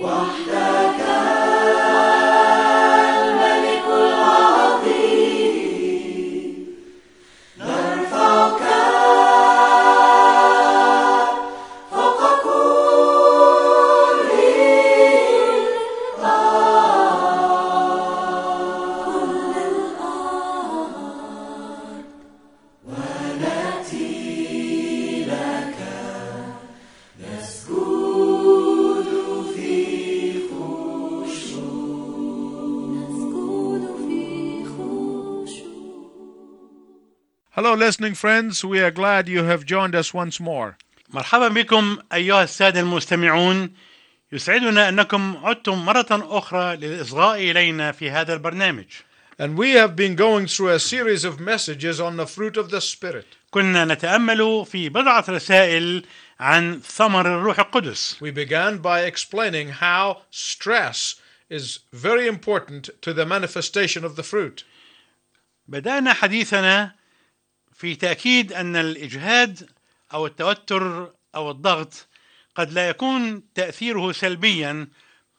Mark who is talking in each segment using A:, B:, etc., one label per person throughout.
A: Wonder. Hello, listening friends. We are glad you have joined us once more.
B: مرحبا بكم أيها السادة المستمعون يسعدنا أنكم عدتم مرة أخرى للإصغاء إلينا في هذا البرنامج
A: And we have been going through a series of messages on the fruit of the Spirit.
B: كنا نتأمل في بضعة رسائل عن ثمر الروح القدس
A: We began by explaining how stress is very important to the manifestation of the fruit.
B: بدأنا حديثنا في تأكيد أن الإجهاد أو التوتر أو الضغط قد لا يكون تأثيره سلبيا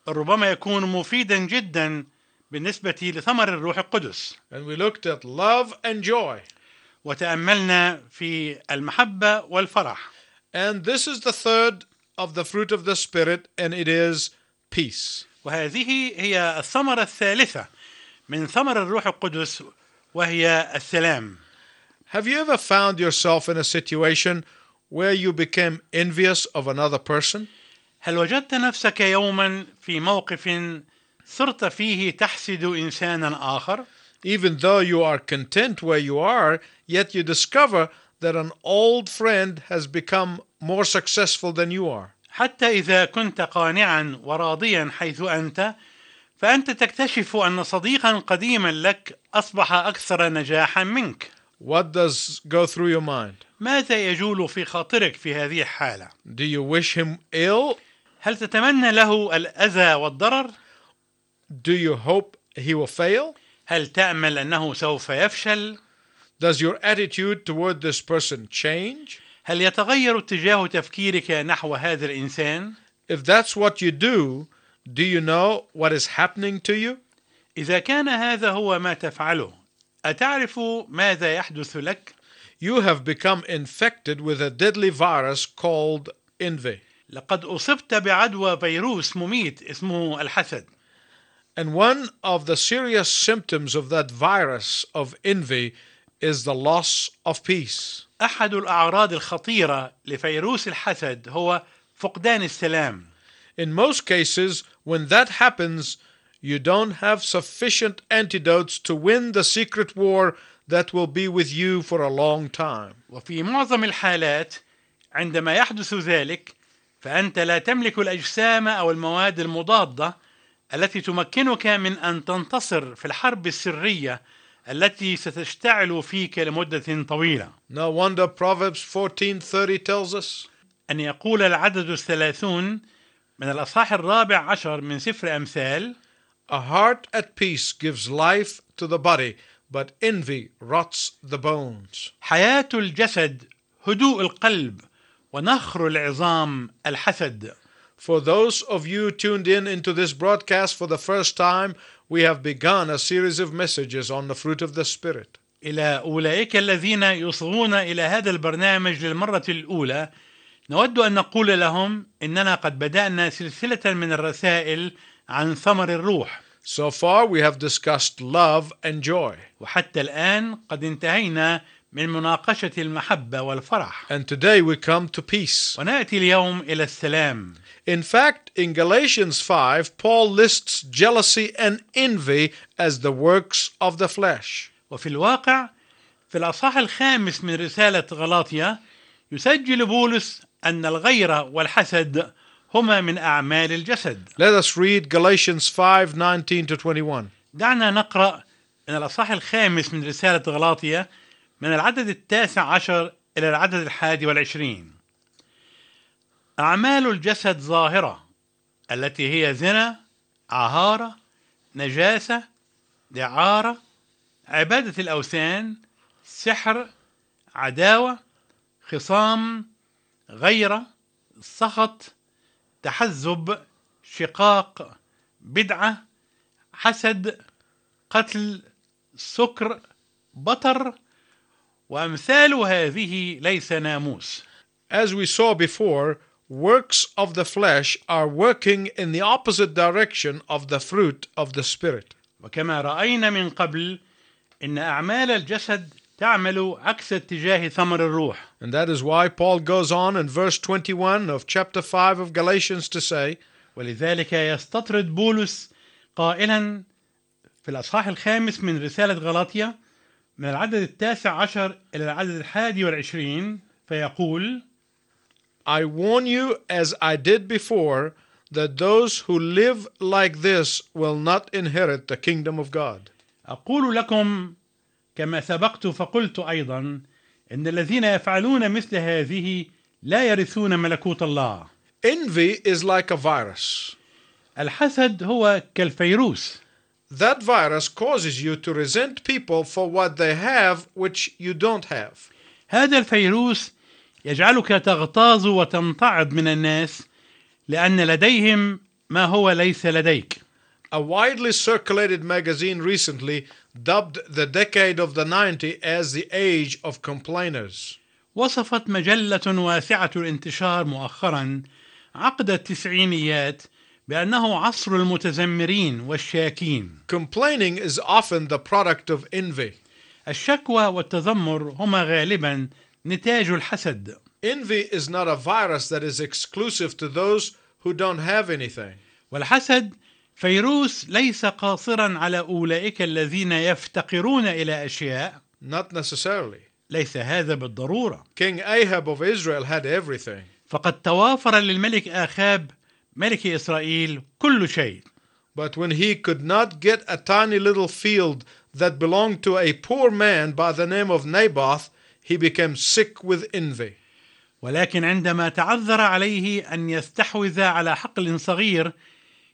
B: بل ربما يكون مفيدا جدا بالنسبة لثمر الروح القدس
A: And we looked at love and joy.
B: وتأملنا في المحبة والفرح
A: And this is the third of the fruit of the Spirit, and it is peace.
B: وهذه هي الثمرة الثالثة من ثمر الروح القدس وهي السلام
A: Have you ever found yourself in a situation where you became envious of another person?
B: هل وجدت نفسك يوما في موقف صرت فيه تحسد إنسانا آخر
A: Even though you are content where you are, yet you discover that an old friend has become more successful than you are.
B: حتى إذا كنت قانعا وراضيا حيث أنت فأنت تكتشف أن صديقا قديما لك أصبح أكثر نجاحا منك
A: What does go through your mind?
B: ماذا يجول في خاطرك في هذه الحالة؟
A: Do you wish him ill?
B: هل تتمنى له الأذى والضرر؟
A: Do you hope he will fail?
B: هل تأمل أنه سوف يفشل؟
A: Does your attitude toward this person change?
B: هل يتغير اتجاه تفكيرك نحو هذا الإنسان؟
A: If that's what you do, do you know what is happening to you?
B: إذا كان هذا هو ما تفعله أتعرف ماذا يحدث لك؟
A: You have become infected with a deadly virus called envy.
B: لقد أصبت بعدوى فيروس مميت اسمه الحسد
A: And one of the serious symptoms of that virus of envy is the loss of peace.
B: أحد الأعراض الخطيرة لفيروس الحسد هو فقدان السلام
A: In most cases, when that happens, you don't have sufficient antidotes to win the secret war that will be with you for a long time.
B: وفي معظم الحالات عندما يحدث ذلك فأنت لا تملك الأجسام أو المواد المضادة التي تمكنك من أن تنتصر في الحرب السرية التي ستشتعل فيك لمدة طويلة
A: No wonder Proverbs 14:30 tells us,
B: أن يقول العدد الثلاثون من الأصحاح الرابع عشر من سفر أمثال
A: "A heart at peace gives life to the body, but envy rots the bones."
B: حياة الجسد هدوء القلب ونخر العظام الحسد
A: For those of you tuned in into this broadcast for the first time, we have begun a series of messages on the fruit of the Spirit.
B: إلى أولئك الذين يصغون إلى هذا البرنامج للمرة الأولى نود أن نقول لهم إننا قد بدأنا سلسلة من الرسائل عن ثمر الروح
A: So far, we have discussed love and joy.
B: وحتى الآن قد انتهينا من مناقشة المحبة والفرح
A: And today we come to peace.
B: ونأتي اليوم إلى السلام
A: In fact, in Galatians 5, Paul lists jealousy and envy as the works of the flesh.
B: وفي الواقع في الأصحاح الخامس من رسالة غلاطيا يسجل بولس أن الغيرة والحسد هما من أعمال الجسد
A: Let us read Galatians 5 19 to 21.
B: دعنا نقرأ من الأصحاح الخامس من رسالة غلاطيا من العدد التاسع عشر إلى العدد الحادي والعشرين أعمال الجسد ظاهرة التي هي زنا عهارة نجاسة دعارة عبادة الأوثان سحر عداوة خصام غيرة سخط تحزب شقاق بدعة حسد قتل سكر بطر وأمثال هذه ليس ناموس
A: As we saw before, works of the flesh are working in the opposite direction of the fruit of the Spirit.
B: وكما رأينا من قبل إن أعمال الجسد تعمل عكس اتجاه ثمر الروح
A: And that is why Paul goes on in verse 21 of chapter 5 of Galatians to say,
B: ولذلك يستطرد بولس قائلا في الأصحاح الخامس من رسالة غلاطيا من العدد التاسع عشر إلى العدد الحادي والعشرين فيقول
A: I warn you, as I did before, that those who live like this will not inherit the kingdom of God.
B: أقول لكم كما سبقت فقلت أيضا إن الذين يفعلون مثل هذه لا يرثون ملكوت الله
A: Envy is like a virus.
B: الحسد هو كالفيروس
A: That virus causes you to resent people for what they have which you don't have.
B: هذا الفيروس يجعلك تغتاظ وتمتعض من الناس لأن لديهم ما هو ليس لديك
A: A widely circulated magazine recently dubbed the decade of the 90 as the age of complainers.
B: وصفت مجلة واسعة الانتشار مؤخرا عقد التسعينيات بأنه عصر المتذمرين والشاكين
A: Complaining is often the product of envy.
B: الشكوى والتذمر هما غالبا نتاج الحسد
A: Envy is not a virus that is exclusive to those who don't have anything.
B: والحسد فيروس ليس قاصرا على أولئك الذين يفتقرون إلى أشياء
A: Not necessarily.
B: ليس هذا بالضرورة
A: King Ahab of Israel had everything.
B: فقد توافر للملك آخاب ملك إسرائيل كل شيء
A: But when he could not get a tiny little field that belonged to a poor man by the name of Naboth, he became sick with envy.
B: ولكن عندما تعذر عليه أن يستحوذ على حقل صغير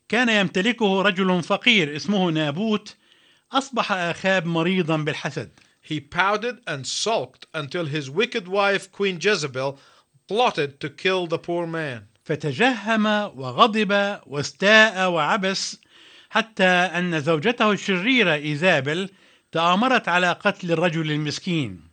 B: كان يمتلكه رجل فقير اسمه نابوت أصبح آخاب مريضا بالحسد
A: He pouted and sulked until his wicked wife, Queen Jezebel, plotted to kill the poor man.
B: فتجهم وغضب واستاء وعبس حتى أن زوجته الشريرة إيزابل تآمرت على قتل الرجل المسكين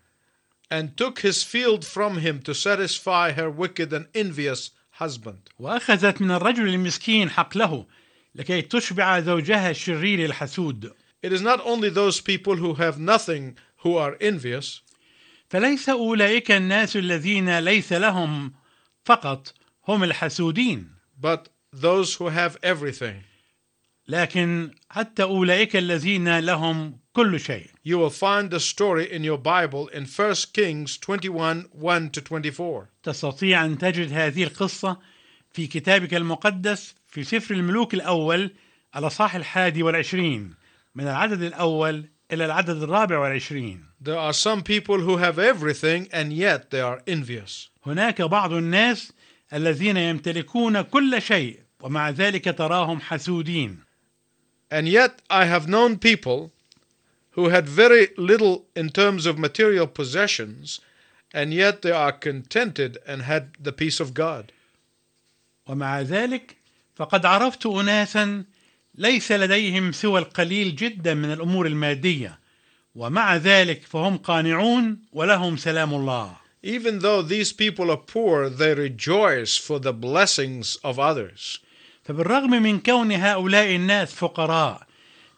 A: and took his field from him to satisfy her wicked and envious husband.
B: وأخذت من الرجل المسكين حقله لكي تشبع زوجها الشرير الحسود
A: It is not only those people who have nothing who are envious,
B: فليس أولئك الناس الذين ليس لهم فقط هم الحسودين
A: but those who have everything.
B: لكن حتى أولئك الذين لهم كل شيء
A: You will find the story in your Bible in 1 Kings 21 1 to 24.
B: تستطيع أن تجد هذه القصة في كتابك المقدس في سفر الملوك الأول الأصحاح الحادي والعشرين من العدد الأول إلى العدد الرابع والعشرين
A: There are some people who have everything and yet they are envious.
B: هناك بعض الناس الذين يمتلكون كل شيء ومع ذلك تراهم حسودين
A: And yet I have known people who had very little in terms of material possessions and yet they are contented and had the peace of God.
B: ومع ذلك فقد عرفت أناسا ليس لديهم سوى القليل جدا من الأمور المادية ومع ذلك فهم قانعون ولهم سلام الله
A: Even though these people are poor, they rejoice for the blessings of others.
B: فبالرغم من كون هؤلاء الناس فقراء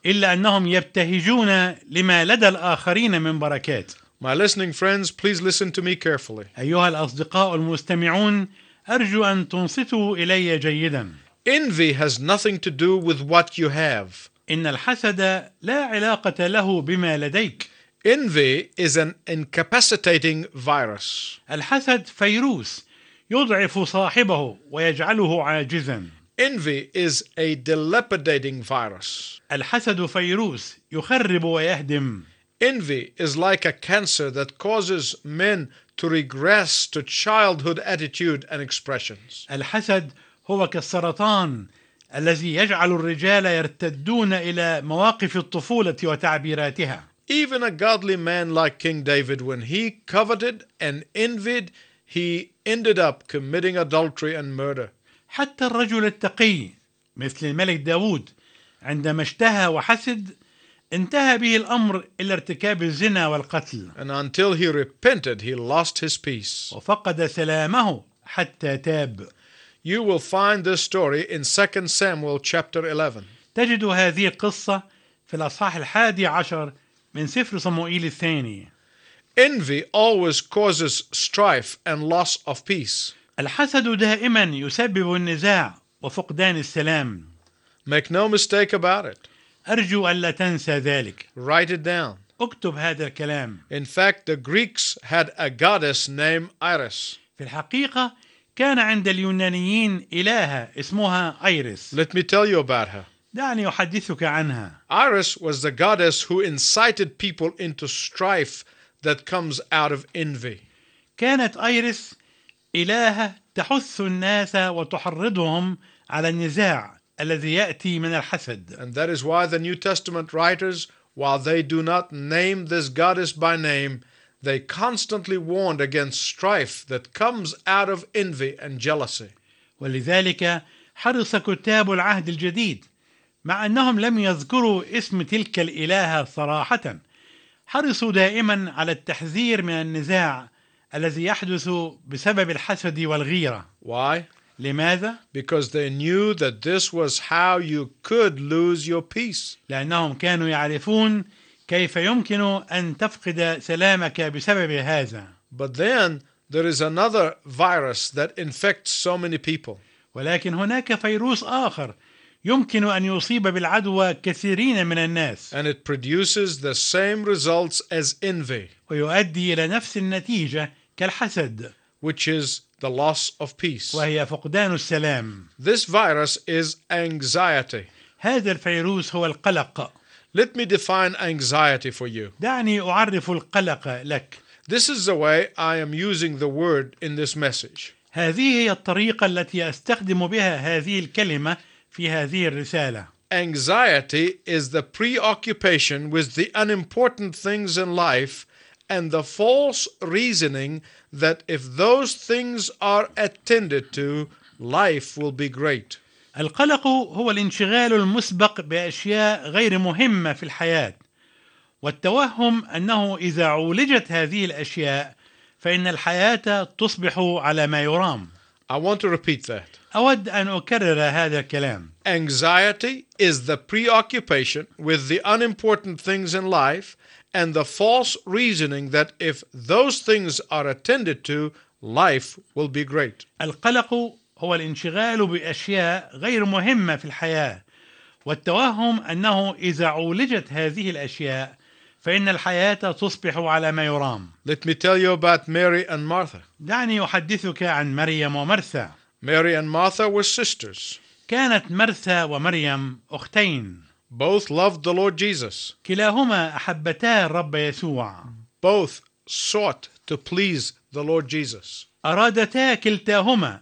B: إلا أنهم يبتهجون لما لدى الآخرين من بركات
A: My listening friends, please listen to me carefully.
B: أيها الأصدقاء المستمعون أرجو أن تنصتوا إلي جيدا
A: Envy has nothing to do with what you have.
B: إن الحسد لا علاقة له بما لديك
A: Envy is an incapacitating virus.
B: الحسد فيروس يضعف صاحبه ويجعله عاجزا
A: Envy is a dilapidating virus.
B: الحسد فيروس يخرب ويهدم
A: Envy is like a cancer that causes men to regress to childhood attitude and expressions.
B: الحسد هو كالسرطان الذي يجعل الرجال يرتدون إلى مواقف الطفوله وتعبيراتها
A: Even a godly man like King David, when he coveted and envied, he ended up committing adultery and murder.
B: حتى الرجل التقي مثل الملك داود عندما اشتهى وحسد انتهى به الأمر إلى ارتكاب الزنا والقتل
A: And until he repented, he lost his peace.
B: وفقد سلامه حتى تاب
A: You will find this story in 2 Samuel chapter 11.
B: تجد هذه القصة في الأصحاح الحادي عشر من سفر صموئيل الثاني
A: Envy always causes strife and loss of peace.
B: الحسد دائما يسبب النزاع وفقدان السلام
A: Make no mistake about it.
B: ارجو الا تنسى ذلك
A: Write it down.
B: اكتب هذا الكلام
A: In fact, the Greeks had a goddess named Iris.
B: في الحقيقة كان عند اليونانيين إلهة اسمها أيرس
A: Let me tell you about her.
B: دعني أحدثك عنها
A: Iris was the goddess who incited people into strife that comes out of envy.
B: كانت أيرس إلهة تحث الناس وتحرضهم على النزاع الذي يأتي من الحسد
A: And that is why the New Testament writers, while they do not name this goddess by name, they constantly warned against strife that comes out of envy and jealousy.
B: ولذلك حرص كتاب العهد الجديد مع أنهم لم يذكروا اسم تلك الإلهة صراحة حرصوا دائما على التحذير من النزاع الذي يحدث بسبب الحسد والغيرة
A: Why?
B: لماذا؟
A: Because they knew that this was how you could lose your peace.
B: لأنهم كانوا يعرفون كيف يمكن أن تفقد سلامك بسبب هذا
A: But then there is another virus that infects so many people.
B: ولكن هناك فيروس آخر يمكن أن يصيب بالعدوى كثيرين من الناس
A: and it produces the same results as envy,
B: ويؤدي إلى نفس النتيجة كالحسد
A: which is the loss of peace.
B: وهي فقدان السلام
A: This virus is anxiety.
B: هذا الفيروس هو القلق
A: Let me define anxiety for you.
B: دعني أعرف القلق لك
A: This is the way I am using the word in this message.
B: هذه هي الطريقة التي أستخدم بها هذه الكلمة في هذه الرسالة
A: Anxiety is the preoccupation with the unimportant things in life and the false reasoning that if those things are attended to, life will be great.
B: القلق هو الانشغال المسبق بأشياء غير مهمة في الحياة والتوهم أنه إذا عولجت هذه الأشياء فإن الحياة تصبح على ما يرام
A: I want to repeat that.
B: أود أن أكرر هذا الكلام
A: Anxiety is the preoccupation with the unimportant things in life and the false reasoning that if those things are attended to, life will be great.
B: القلق هو الانشغال بأشياء غير مهمة في الحياة والتوهم أنه إذا عولجت هذه الأشياء فإن الحياة تصبح على ما يرام
A: Let me tell you about Mary and Martha.
B: دعني أحدثك عن مريم ومرثا
A: Mary and Martha were sisters.
B: كانت مرثا ومريم أختين
A: Both loved the Lord Jesus.
B: كلاهما أحبتا الرب يسوع
A: Both sought to please the Lord Jesus.
B: أرادتا كلتاهما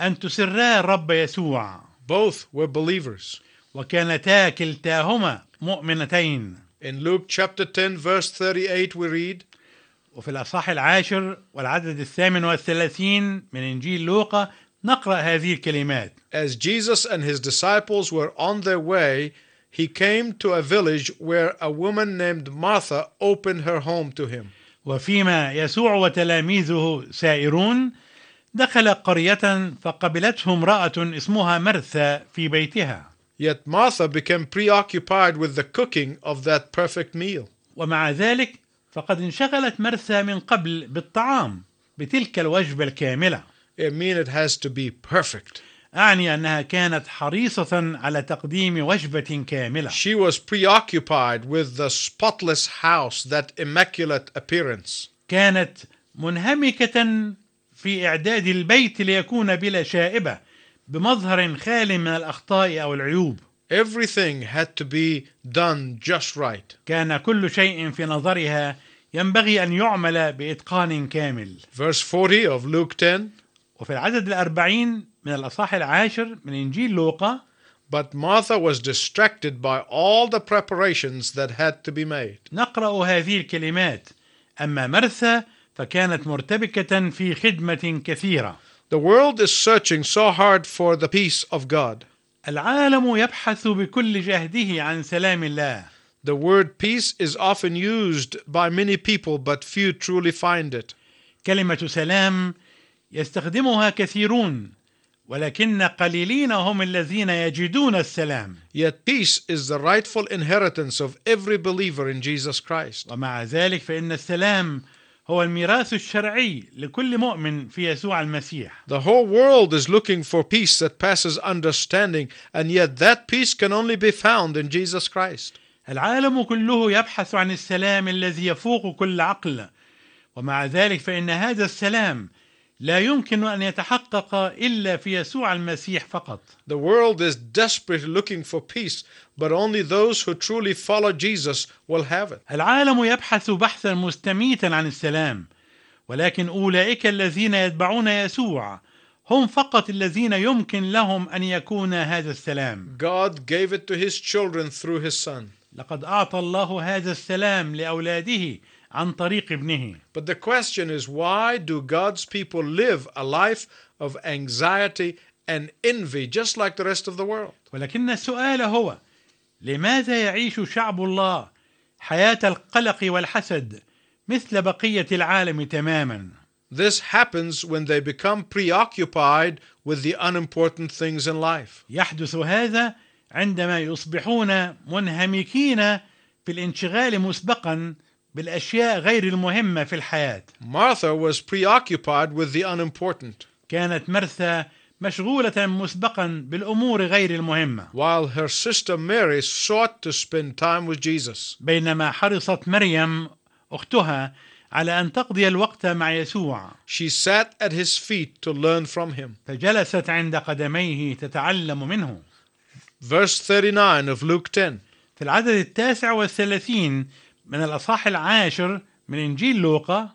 B: أن تسرا الرب يسوع
A: Both were believers.
B: وكانتا كلتاهما مؤمنتين
A: In Luke chapter 10, verse 38, we read,
B: وفي الأصحاح العاشر والعدد الثامن والثلاثين من إنجيل لوقا نقرأ هذه الكلمات
A: As Jesus and his disciples were on their way, he came to a village where a woman named Martha opened her home to him.
B: وفيما يسوع وتلاميذه سائرون دخل قرية فقبلته امرأة اسمها مرثا في بيتها
A: Yet Martha became preoccupied with the cooking of that perfect meal.
B: ومع ذلك فقد انشغلت مرثا من قبل بالطعام بتلك الوجبة الكاملة
A: I mean, it has to be perfect.
B: أعني أنها كانت حريصة على تقديم وجبة كاملة
A: She was preoccupied with the spotless house, that immaculate appearance.
B: كانت منهمكة في إعداد البيت ليكون بلا شائبة بمظهر خال من الأخطاء أو العيوب
A: Everything had to be done just right.
B: كان كل شيء في نظرها ينبغي أن يعمل بإتقان كامل
A: Verse 40 of Luke 10
B: وفي العدد الأربعين من الأصحاح العاشر من إنجيل لوقا
A: But Martha was distracted by all the preparations that had to be made.
B: نقرأ هذه الكلمات أما مرثا فكانت مرتبكة في خدمة كثيرة
A: The world is searching so hard for the peace of God.
B: العالم يبحث بكل جهده عن سلام الله
A: The word peace is often used by many people, but few truly find it.
B: كلمة سلام يستخدمها كثيرون ولكن قليلين هم الذين يجدون السلام
A: Yet peace is the rightful inheritance of every believer in Jesus Christ.
B: ومع ذلك فإن السلام هو الميراث الشرعي لكل مؤمن في يسوع المسيح
A: The whole world is looking for peace that passes understanding, and yet that peace can only be found in Jesus Christ.
B: العالم كله يبحث عن السلام الذي يفوق كل عقل ومع ذلك فإن هذا السلام لا يمكن أن يتحقق إلا في يسوع المسيح فقط
A: The world is desperately looking for peace, but only those who truly follow Jesus will have it.
B: العالم يبحث بحثا مستميتا عن السلام ولكن أولئك الذين يتبعون يسوع هم فقط الذين يمكن لهم أن يكون هذا السلام
A: God gave it to his children through his son.
B: لقد أعطى الله هذا السلام لأولاده عن طريق ابنه
A: But the question is why do God's people live a life of anxiety and envy just like the rest of the world?
B: ولكن السؤال هو لماذا يعيش شعب الله حياة القلق والحسد مثل بقية العالم تماما
A: This happens when they become preoccupied with the unimportant things in life.
B: يحدث هذا عندما يصبحون منهمكين في الانشغال مسبقا بالأشياء غير المهمة في الحياة
A: Martha was preoccupied with the unimportant,
B: كانت مرثا مشغولة مسبقا بالأمور غير المهمة
A: while her sister Mary sought to spend time with Jesus.
B: بينما حرصت مريم أختها على أن تقضي الوقت مع يسوع
A: She sat at his feet to learn from him.
B: فجلست عند قدميه تتعلم منه
A: Verse 39 of Luke 10.
B: في العدد التاسع والثلاثين من الأصحاح العاشر من إنجيل لوقا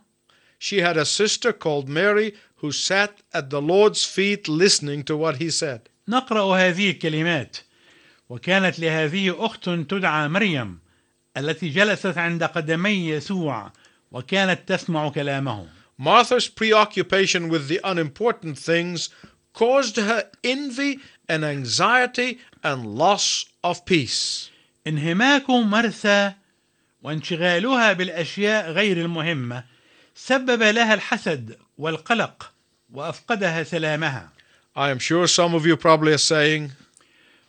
A: She had a sister called Mary who sat at the Lord's feet listening to what he said.
B: نقرأ هذه الكلمات وكانت لهذه أخت تدعى مريم التي جلست عند قدمي يسوع وكانت تسمع كلامه
A: Martha's preoccupation with the unimportant things caused her envy and anxiety and loss of peace.
B: انهماك مرثا وانشغالها بالأشياء غير المهمة سبب لها الحسد والقلق وأفقدها سلامها
A: I am sure some of you probably are saying,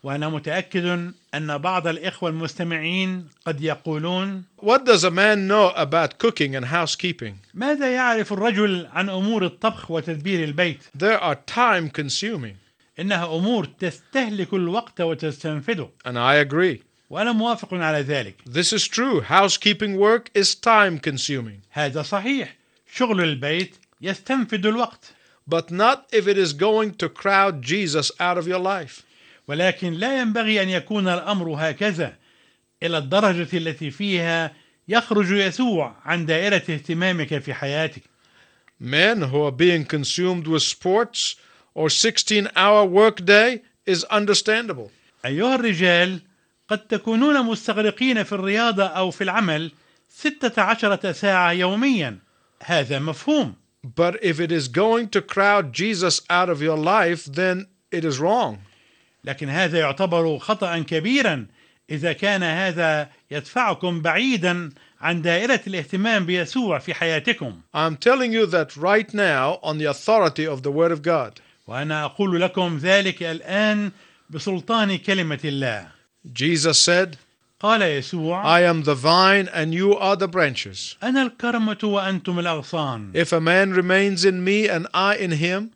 B: وأنا متأكد أن بعض الإخوة المستمعين قد يقولون
A: What does a man know about cooking and housekeeping?
B: ماذا يعرف الرجل عن أمور الطبخ وتدبير البيت؟
A: They are time consuming.
B: إنها أمور تستهلك الوقت وتستنفده
A: And I agree.
B: وأنا موافق على ذلك
A: This is true. Housekeeping work is time consuming.
B: هذا صحيح شغل البيت يستنفد الوقت
A: But not if it is going to crowd Jesus out of your life.
B: ولكن لا ينبغي أن يكون الأمر هكذا إلى الدرجة التي فيها يخرج يسوع عن دائرة اهتمامك في حياتك
A: Men who are being consumed with sports or 16 hour workday is understandable.
B: أيها الرجال قد تكونون مستغرقين في الرياضة أو في العمل ستة عشرة ساعة يوميا. هذا مفهوم.
A: But if it is going to crowd Jesus out of your life, then it is wrong.
B: لكن هذا يعتبر خطأ كبيرا. إذا كان هذا يدفعكم بعيدا عن دائرة الاهتمام بيسوع في حياتكم.
A: I'm telling you that right now on the authority of the Word of God.
B: وأنا أقول لكم ذلك الآن بسلطان كلمة الله.
A: Jesus said,
B: قال يسوع
A: I am the vine and you are the branches.
B: أنا الكرمة وأنتم الأغصان
A: If a man remains in me and I in him,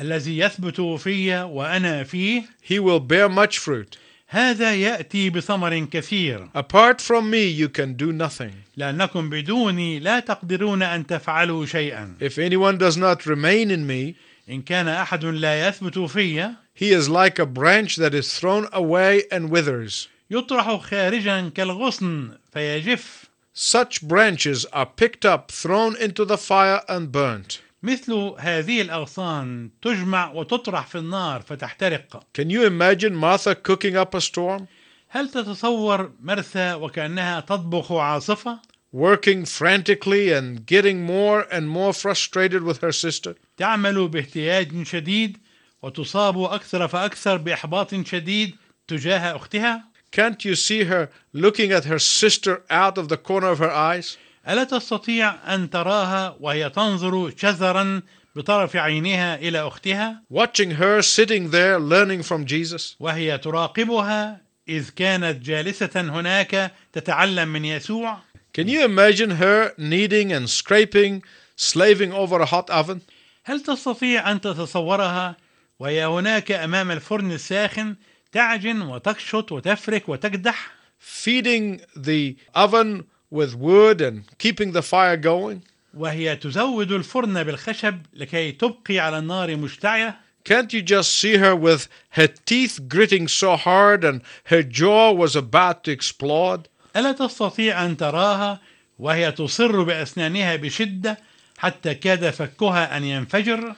B: الذي يثبت في وأنا فيه
A: he will bear much fruit.
B: هذا يأتي بثمر كثير
A: Apart from me, you can do nothing.
B: لأنكم بدوني لا تقدرون أن تفعلوا شيئا
A: If anyone does not remain in me,
B: إن كان أحد لا يثبت في
A: he is like a branch that is thrown away and withers.
B: يطرح خارجا كالغصن فيجف
A: Such branches are picked up, thrown into the fire, and burnt.
B: مثل هذه الأغصان تجمع وتطرح في النار فتحترق
A: Can you imagine Martha cooking up a storm?
B: هل تتصور مرثا وكأنها تطبخ عاصفة
A: Working frantically and getting more and more frustrated with her sister?
B: تعمل باهتياج شديد وتصاب أكثر فأكثر بإحباط شديد تجاه أختها
A: Can't you see her looking at her sister out of the corner of her eyes?
B: ألا تستطيع أن تراها وهي تنظر شذرا بطرف عينها إلى أختها
A: Watching her sitting there learning from Jesus?
B: وهي تراقبها إذ كانت جالسة هناك تتعلم من يسوع
A: Can you imagine her kneading and scraping, slaving over a hot oven?
B: هل تستطيع أن تتصورها وهي هناك أمام الفرن الساخن تعجن وتقشط وتفرك وتكدح
A: feeding the oven with wood and keeping the fire going?
B: وهي تزود الفرن بالخشب لكي تبقي على النار مشتعلة
A: Can't you just see her with her teeth gritting so hard and her jaw was about to explode?
B: ألا تستطيع أن تراها وهي تصر بأسنانها بشدة حتى كاد فكها أن ينفجر؟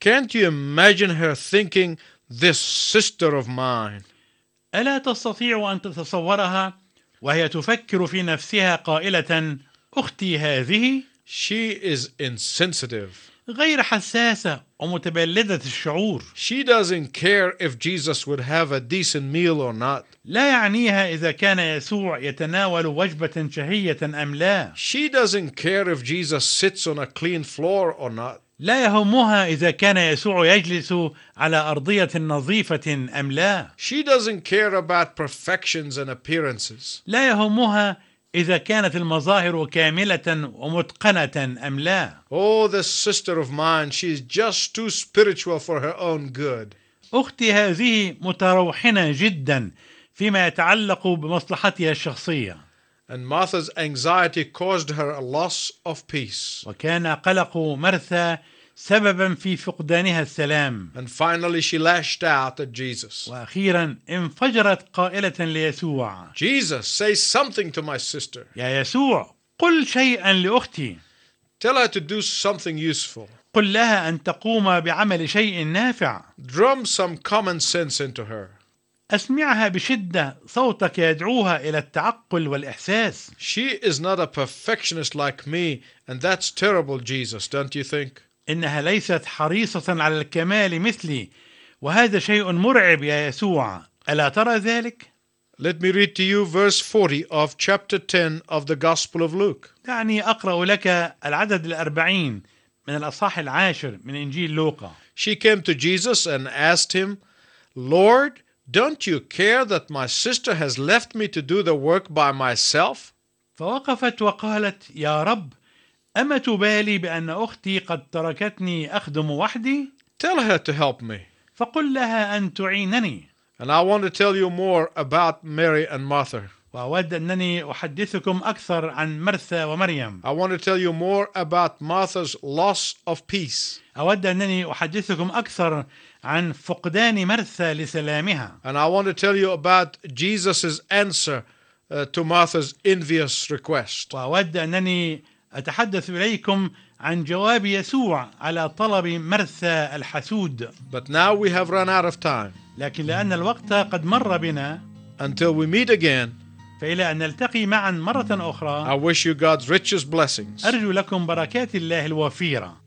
A: Can't you imagine her thinking, This sister of mine?
B: ألا تستطيع أن تتصورها وهي تفكر في نفسها قائلة أختي هذه
A: She is insensitive.
B: غير حساسة ومتبلدة الشعور
A: She doesn't care if Jesus would have a decent meal or not.
B: لا يعنيها إذا كان يسوع يتناول وجبة شهية أم لا
A: She doesn't care if Jesus sits on a clean floor or not.
B: لا يهمها إذا كان يسوع يجلس على أرضية نظيفة أم لا
A: She doesn't care about perfections and appearances.
B: لا يهمها إذا كانت المظاهر كاملة ومتقنة أم لا
A: Oh, this sister of mine, she's just too spiritual for her own good.
B: أختي هذه متروحنة جدا فيما يتعلق بمصلحتها الشخصية
A: And Martha's anxiety caused her a loss of peace.
B: وكان قلق مرثا سببا في فقدانها السلام
A: And finally, she lashed out at Jesus.
B: وأخيرا انفجرت قائلة ليسوع
A: Jesus, say something to my sister.
B: يا يسوع قل شيئا لأختي
A: Tell her to do something useful.
B: قل لها أن تقوم بعمل شيء نافع
A: Drum some common sense into her.
B: أسمعها بشدة صوتك يدعوها إلى التعقل والإحساس
A: She is not a perfectionist like me, and that's terrible, Jesus, don't you think?
B: إنها ليست حريصة على الكمال مثلي وهذا شيء مرعب يا يسوع ألا ترى ذلك؟
A: Let me read to you verse 40 of chapter 10 of the Gospel of Luke.
B: دعني أقرأ لك العدد الأربعين من الأصحاح العاشر من إنجيل لوقا
A: She came to Jesus and asked him, Lord, don't you care that my sister has left me to do the work by myself?
B: فوقفت وقالت يا رب أما تبالي بأن أختي قد تركتني أخدم وحدي؟
A: Tell her to help me.
B: فقل لها أن تعينني
A: And I want to tell you more about Mary and Martha.
B: وأود أنني أحدثكم أكثر عن مرثا ومريم
A: I want to tell you more about Martha's loss of peace.
B: أود أنني أحدثكم أكثر عن فقدان مرثا لسلامها
A: And I want to tell you about Jesus' answer uh, to Martha's envious request.
B: وأود أنني أتحدث إليكم عن جواب يسوع على طلب مرثا الحسود
A: But now we have run out of time.
B: لكن لأن الوقت قد مر بنا
A: Until we meet again,
B: فإلى أن نلتقي معا مرة
A: I
B: أخرى
A: wish you God's richest blessings.
B: أرجو لكم بركات الله الوفيرة